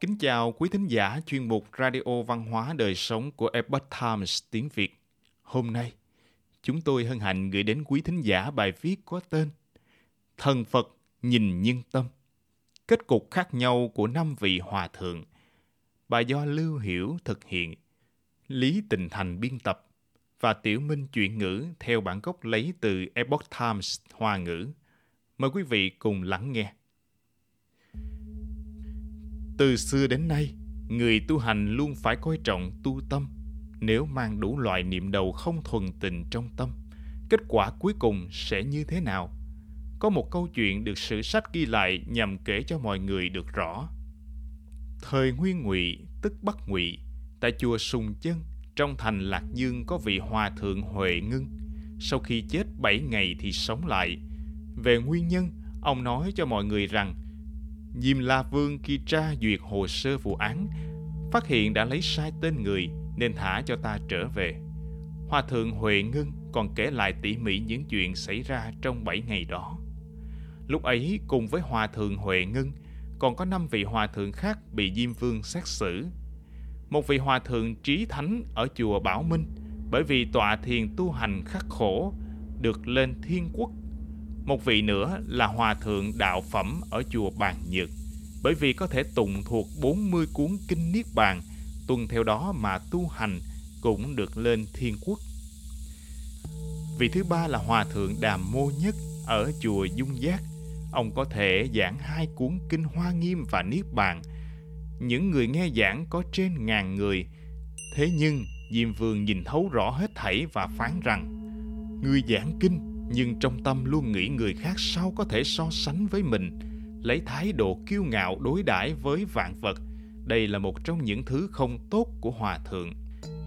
Kính chào quý thính giả chuyên mục Radio Văn hóa Đời Sống của Epoch Times tiếng Việt. Hôm nay, chúng tôi hân hạnh gửi đến quý thính giả bài viết có tên Thần Phật nhìn nhân tâm. Kết cục khác nhau của năm vị hòa thượng. Bài do Lưu Hiểu thực hiện, Lý Tình Thành biên tập và Tiểu Minh chuyển ngữ theo bản gốc lấy từ Epoch Times Hoa ngữ. Mời quý vị cùng lắng nghe. Từ xưa đến nay, người tu hành luôn phải coi trọng tu tâm. Nếu mang đủ loại niệm đầu không thuần tình trong tâm, kết quả cuối cùng sẽ như thế nào? Có một câu chuyện được sử sách ghi lại nhằm kể cho mọi người được rõ. Thời Nguyên Ngụy, tức Bắc Ngụy, tại chùa Sùng Chân, trong thành Lạc Dương có vị hòa thượng Huệ Ngưng. Sau khi chết 7 ngày thì sống lại. Về nguyên nhân, ông nói cho mọi người rằng Diêm La Vương khi tra duyệt hồ sơ vụ án, phát hiện đã lấy sai tên người nên thả cho ta trở về. Hòa thượng Huệ Ngưng còn kể lại tỉ mỉ những chuyện xảy ra trong bảy ngày đó. Lúc ấy cùng với Hòa thượng Huệ Ngưng còn có năm vị hòa thượng khác bị Diêm Vương xét xử. Một vị hòa thượng trí thánh ở chùa Bảo Minh bởi vì tọa thiền tu hành khắc khổ được lên thiên quốc một vị nữa là Hòa Thượng Đạo Phẩm ở chùa Bàn Nhược, bởi vì có thể tụng thuộc 40 cuốn kinh Niết Bàn, tuân theo đó mà tu hành cũng được lên thiên quốc. Vị thứ ba là Hòa Thượng Đàm Mô Nhất ở chùa Dung Giác. Ông có thể giảng hai cuốn Kinh Hoa Nghiêm và Niết Bàn. Những người nghe giảng có trên ngàn người. Thế nhưng, Diêm Vương nhìn thấu rõ hết thảy và phán rằng Người giảng kinh nhưng trong tâm luôn nghĩ người khác sao có thể so sánh với mình, lấy thái độ kiêu ngạo đối đãi với vạn vật. Đây là một trong những thứ không tốt của hòa thượng.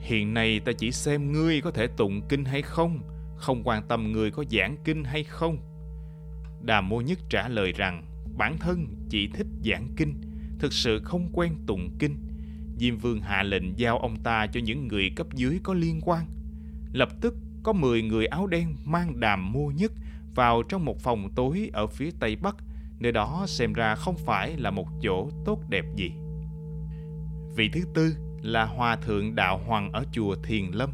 Hiện nay ta chỉ xem ngươi có thể tụng kinh hay không không quan tâm ngươi có giảng kinh hay không. Đà mô nhất trả lời rằng, bản thân chỉ thích giảng kinh, thực sự không quen tụng kinh. Diêm vương hạ lệnh giao ông ta cho những người cấp dưới có liên quan. Lập tức có 10 người áo đen mang đàm mua nhất vào trong một phòng tối ở phía tây bắc, nơi đó xem ra không phải là một chỗ tốt đẹp gì. Vị thứ tư là Hòa Thượng Đạo Hoàng ở chùa Thiền Lâm.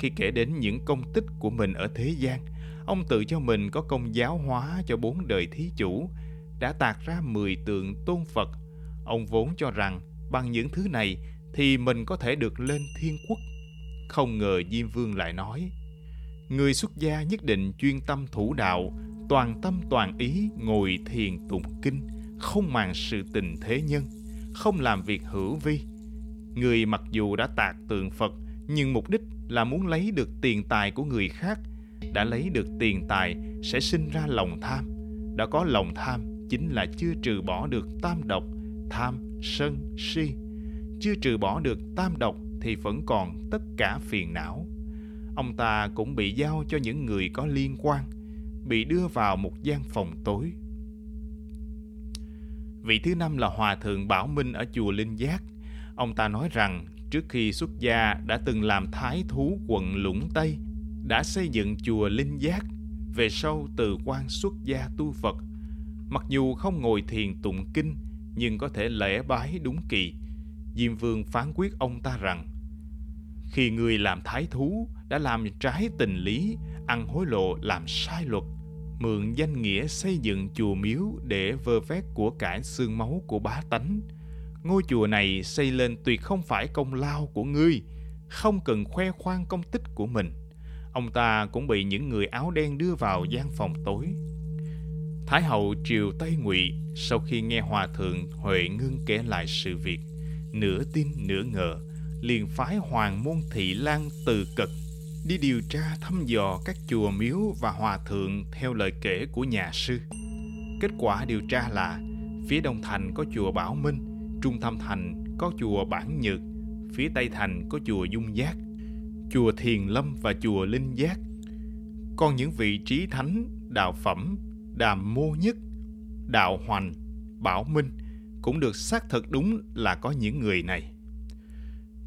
Khi kể đến những công tích của mình ở thế gian, ông tự cho mình có công giáo hóa cho bốn đời thí chủ, đã tạc ra 10 tượng tôn Phật. Ông vốn cho rằng bằng những thứ này thì mình có thể được lên thiên quốc. Không ngờ Diêm Vương lại nói Người xuất gia nhất định chuyên tâm thủ đạo, toàn tâm toàn ý ngồi thiền tụng kinh, không màng sự tình thế nhân, không làm việc hữu vi. Người mặc dù đã tạc tượng Phật, nhưng mục đích là muốn lấy được tiền tài của người khác. Đã lấy được tiền tài sẽ sinh ra lòng tham. Đã có lòng tham chính là chưa trừ bỏ được tam độc, tham, sân, si. Chưa trừ bỏ được tam độc thì vẫn còn tất cả phiền não ông ta cũng bị giao cho những người có liên quan, bị đưa vào một gian phòng tối. Vị thứ năm là Hòa Thượng Bảo Minh ở chùa Linh Giác. Ông ta nói rằng trước khi xuất gia đã từng làm thái thú quận Lũng Tây, đã xây dựng chùa Linh Giác, về sau từ quan xuất gia tu Phật. Mặc dù không ngồi thiền tụng kinh, nhưng có thể lễ bái đúng kỳ. Diêm Vương phán quyết ông ta rằng khi người làm thái thú đã làm trái tình lý, ăn hối lộ làm sai luật, mượn danh nghĩa xây dựng chùa miếu để vơ vét của cải xương máu của bá tánh. Ngôi chùa này xây lên tuyệt không phải công lao của ngươi, không cần khoe khoang công tích của mình. Ông ta cũng bị những người áo đen đưa vào gian phòng tối. Thái hậu triều Tây Ngụy sau khi nghe hòa thượng Huệ Ngưng kể lại sự việc, nửa tin nửa ngờ, liền phái hoàng môn thị lan từ cực đi điều tra thăm dò các chùa miếu và hòa thượng theo lời kể của nhà sư. Kết quả điều tra là phía đông thành có chùa Bảo Minh, trung tâm thành có chùa Bản Nhược, phía tây thành có chùa Dung Giác, chùa Thiền Lâm và chùa Linh Giác. Còn những vị trí thánh, đạo phẩm, đàm mô nhất, đạo hoành, bảo minh cũng được xác thực đúng là có những người này.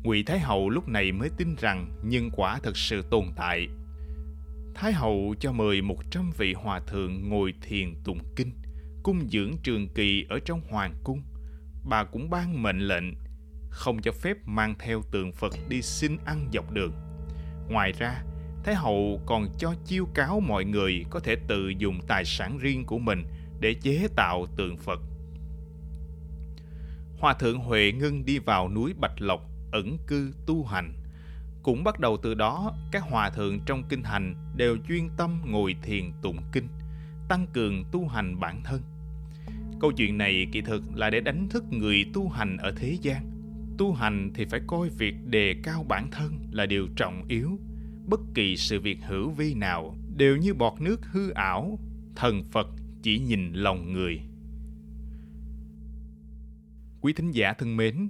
Ngụy Thái Hậu lúc này mới tin rằng nhân quả thật sự tồn tại. Thái Hậu cho mời một trăm vị hòa thượng ngồi thiền tụng kinh, cung dưỡng trường kỳ ở trong hoàng cung. bà cũng ban mệnh lệnh không cho phép mang theo tượng Phật đi xin ăn dọc đường. Ngoài ra, Thái hậu còn cho chiêu cáo mọi người có thể tự dùng tài sản riêng của mình để chế tạo tượng Phật. Hòa thượng Huệ ngưng đi vào núi Bạch Lộc ẩn cư tu hành. Cũng bắt đầu từ đó, các hòa thượng trong kinh hành đều chuyên tâm ngồi thiền tụng kinh, tăng cường tu hành bản thân. Câu chuyện này kỳ thực là để đánh thức người tu hành ở thế gian. Tu hành thì phải coi việc đề cao bản thân là điều trọng yếu. Bất kỳ sự việc hữu vi nào đều như bọt nước hư ảo, thần Phật chỉ nhìn lòng người. Quý thính giả thân mến,